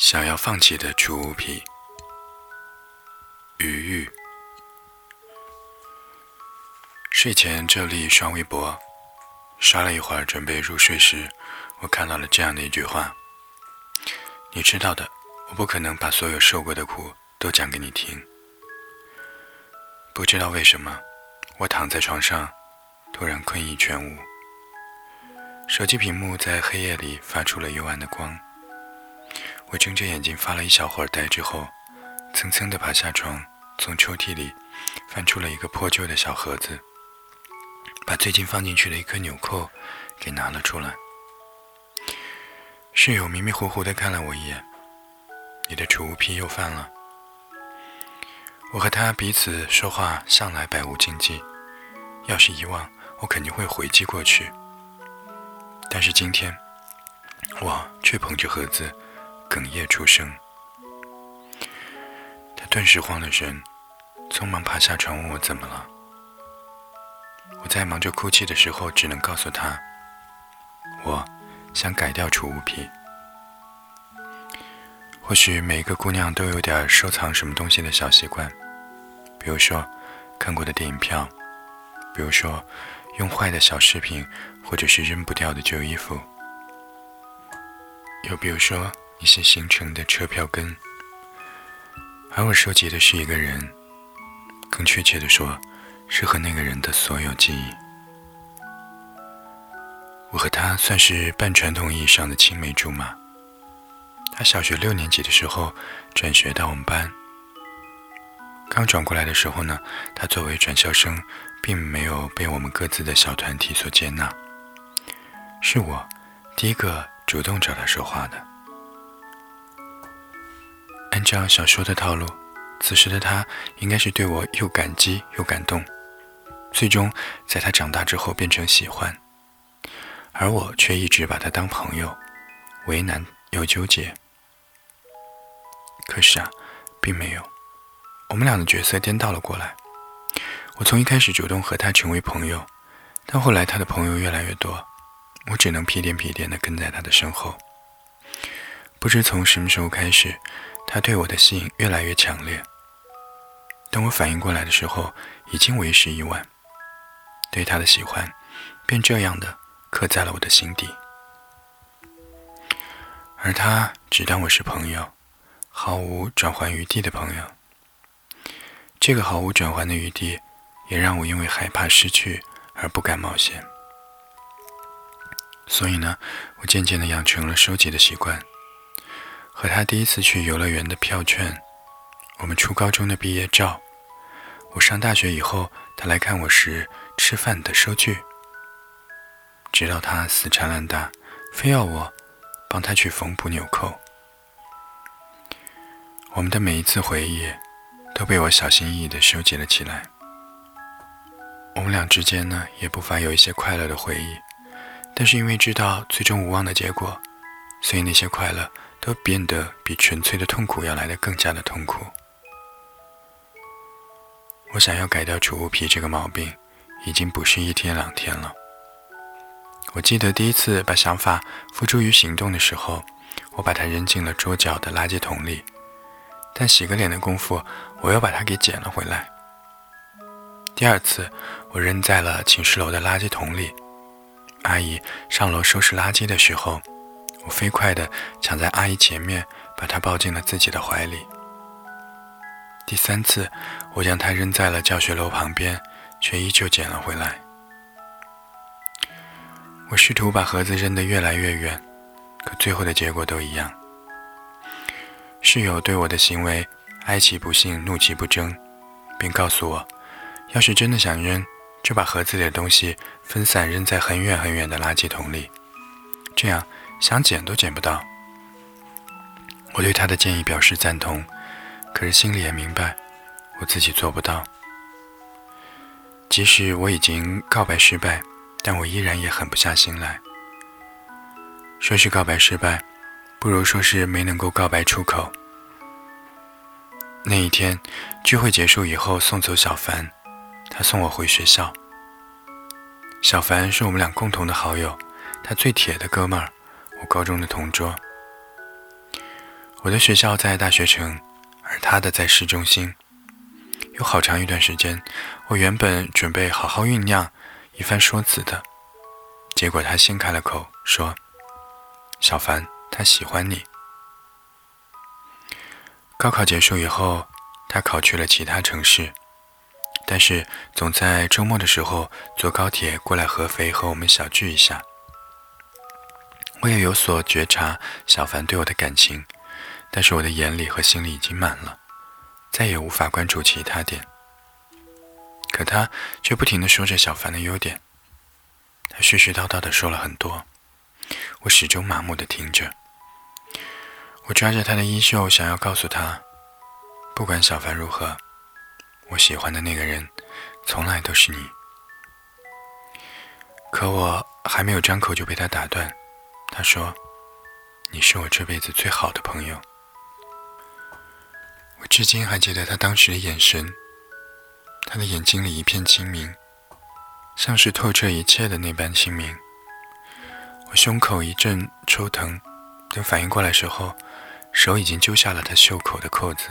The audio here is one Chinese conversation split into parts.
想要放弃的储物品。余裕。睡前这里刷微博，刷了一会儿，准备入睡时，我看到了这样的一句话：“你知道的，我不可能把所有受过的苦都讲给你听。”不知道为什么，我躺在床上，突然困意全无。手机屏幕在黑夜里发出了幽暗的光。我睁着眼睛发了一小会儿呆之后，蹭蹭地爬下床，从抽屉里翻出了一个破旧的小盒子，把最近放进去的一颗纽扣给拿了出来。室友迷迷糊糊地看了我一眼：“你的储物癖又犯了。”我和他彼此说话向来百无禁忌，要是遗忘，我肯定会回击过去。但是今天，我却捧着盒子。哽咽出声，他顿时慌了神，匆忙爬下床问我怎么了。我在忙着哭泣的时候，只能告诉他，我想改掉储物癖。或许每一个姑娘都有点收藏什么东西的小习惯，比如说看过的电影票，比如说用坏的小饰品，或者是扔不掉的旧衣服，又比如说。一些行程的车票根，而我收集的是一个人，更确切的说，是和那个人的所有记忆。我和他算是半传统意义上的青梅竹马。他小学六年级的时候转学到我们班，刚转过来的时候呢，他作为转校生，并没有被我们各自的小团体所接纳，是我第一个主动找他说话的。这样小说的套路，此时的他应该是对我又感激又感动，最终在他长大之后变成喜欢，而我却一直把他当朋友，为难又纠结。可是啊，并没有，我们俩的角色颠倒了过来。我从一开始主动和他成为朋友，但后来他的朋友越来越多，我只能屁颠屁颠地跟在他的身后。不知从什么时候开始。他对我的吸引越来越强烈。等我反应过来的时候，已经为时已晚。对他的喜欢，便这样的刻在了我的心底。而他只当我是朋友，毫无转圜余地的朋友。这个毫无转圜的余地，也让我因为害怕失去而不敢冒险。所以呢，我渐渐的养成了收集的习惯。和他第一次去游乐园的票券，我们初高中的毕业照，我上大学以后他来看我时吃饭的收据，直到他死缠烂打，非要我帮他去缝补纽扣。我们的每一次回忆都被我小心翼翼地收集了起来。我们俩之间呢，也不乏有一些快乐的回忆，但是因为知道最终无望的结果，所以那些快乐。都变得比纯粹的痛苦要来的更加的痛苦。我想要改掉储物癖这个毛病，已经不是一天两天了。我记得第一次把想法付诸于行动的时候，我把它扔进了桌角的垃圾桶里，但洗个脸的功夫，我又把它给捡了回来。第二次，我扔在了寝室楼的垃圾桶里，阿姨上楼收拾垃圾的时候。我飞快地抢在阿姨前面，把她抱进了自己的怀里。第三次，我将它扔在了教学楼旁边，却依旧捡了回来。我试图把盒子扔得越来越远，可最后的结果都一样。室友对我的行为哀其不幸，怒其不争，并告诉我，要是真的想扔，就把盒子里的东西分散扔在很远很远的垃圾桶里，这样。想捡都捡不到。我对他的建议表示赞同，可是心里也明白，我自己做不到。即使我已经告白失败，但我依然也狠不下心来。说是告白失败，不如说是没能够告白出口。那一天聚会结束以后，送走小凡，他送我回学校。小凡是我们俩共同的好友，他最铁的哥们儿。我高中的同桌，我的学校在大学城，而他的在市中心。有好长一段时间，我原本准备好好酝酿一番说辞的，结果他先开了口，说：“小凡，他喜欢你。”高考结束以后，他考去了其他城市，但是总在周末的时候坐高铁过来合肥和我们小聚一下。我也有所觉察小凡对我的感情，但是我的眼里和心里已经满了，再也无法关注其他点。可他却不停地说着小凡的优点，他絮絮叨叨地说了很多，我始终麻木地听着。我抓着他的衣袖，想要告诉他，不管小凡如何，我喜欢的那个人，从来都是你。可我还没有张口，就被他打断。他说：“你是我这辈子最好的朋友。”我至今还记得他当时的眼神，他的眼睛里一片清明，像是透彻一切的那般清明。我胸口一阵抽疼，等反应过来时候。手已经揪下了他袖口的扣子，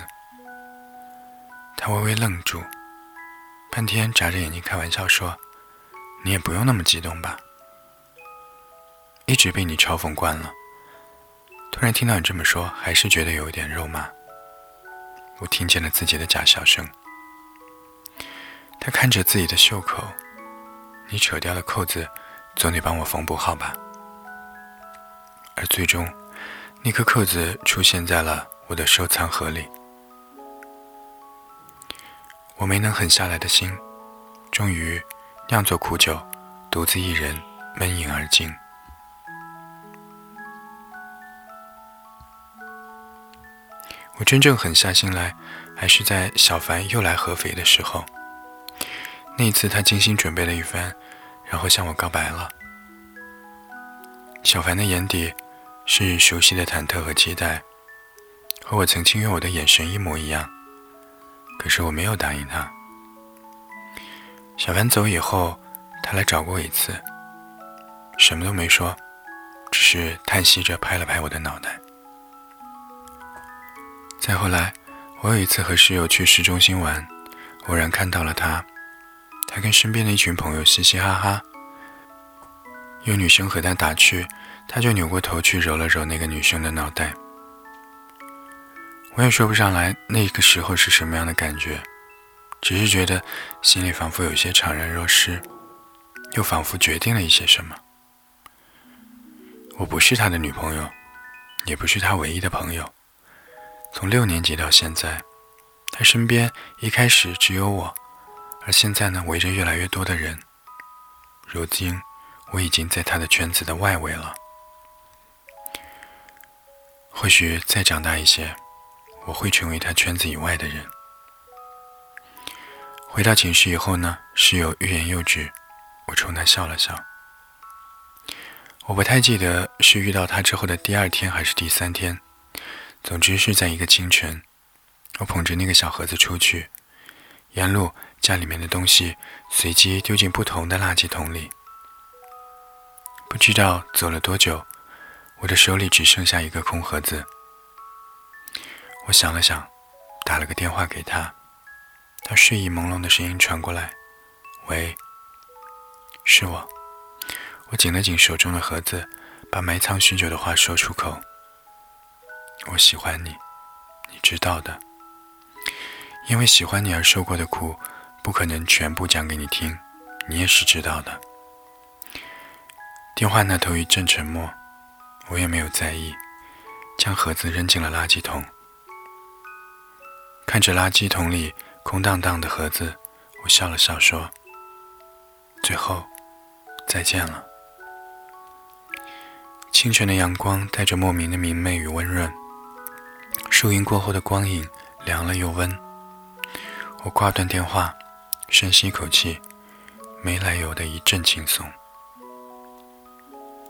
他微微愣住，半天眨着眼睛开玩笑说：“你也不用那么激动吧。”一直被你嘲讽惯了，突然听到你这么说，还是觉得有一点肉麻。我听见了自己的假笑声。他看着自己的袖口，你扯掉了扣子，总得帮我缝补好吧？而最终。那颗扣子出现在了我的收藏盒里，我没能狠下来的心，终于酿作苦酒，独自一人闷饮而尽。我真正狠下心来，还是在小凡又来合肥的时候。那一次，他精心准备了一番，然后向我告白了。小凡的眼底。是熟悉的忐忑和期待，和我曾经用我的眼神一模一样。可是我没有答应他。小凡走以后，他来找过我一次，什么都没说，只是叹息着拍了拍我的脑袋。再后来，我有一次和室友去市中心玩，偶然看到了他，他跟身边的一群朋友嘻嘻哈哈，有女生和他打趣。他就扭过头去揉了揉那个女生的脑袋，我也说不上来那个时候是什么样的感觉，只是觉得心里仿佛有些怅然若失，又仿佛决定了一些什么。我不是他的女朋友，也不是他唯一的朋友。从六年级到现在，他身边一开始只有我，而现在呢，围着越来越多的人。如今，我已经在他的圈子的外围了。或许再长大一些，我会成为他圈子以外的人。回到寝室以后呢，室友欲言又止，我冲他笑了笑。我不太记得是遇到他之后的第二天还是第三天，总之是在一个清晨，我捧着那个小盒子出去，沿路将里面的东西随机丢进不同的垃圾桶里。不知道走了多久。我的手里只剩下一个空盒子。我想了想，打了个电话给他。他睡意朦胧的声音传过来：“喂，是我。”我紧了紧手中的盒子，把埋藏许久的话说出口：“我喜欢你，你知道的。因为喜欢你而受过的苦，不可能全部讲给你听，你也是知道的。”电话那头一阵沉默。我也没有在意，将盒子扔进了垃圾桶。看着垃圾桶里空荡荡的盒子，我笑了笑说：“最后，再见了。”清晨的阳光带着莫名的明媚与温润，树荫过后的光影凉了又温。我挂断电话，深吸一口气，没来由的一阵轻松。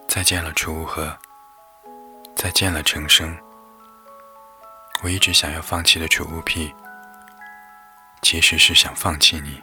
再见了，楚无河。再见了，陈生。我一直想要放弃的储物癖，其实是想放弃你。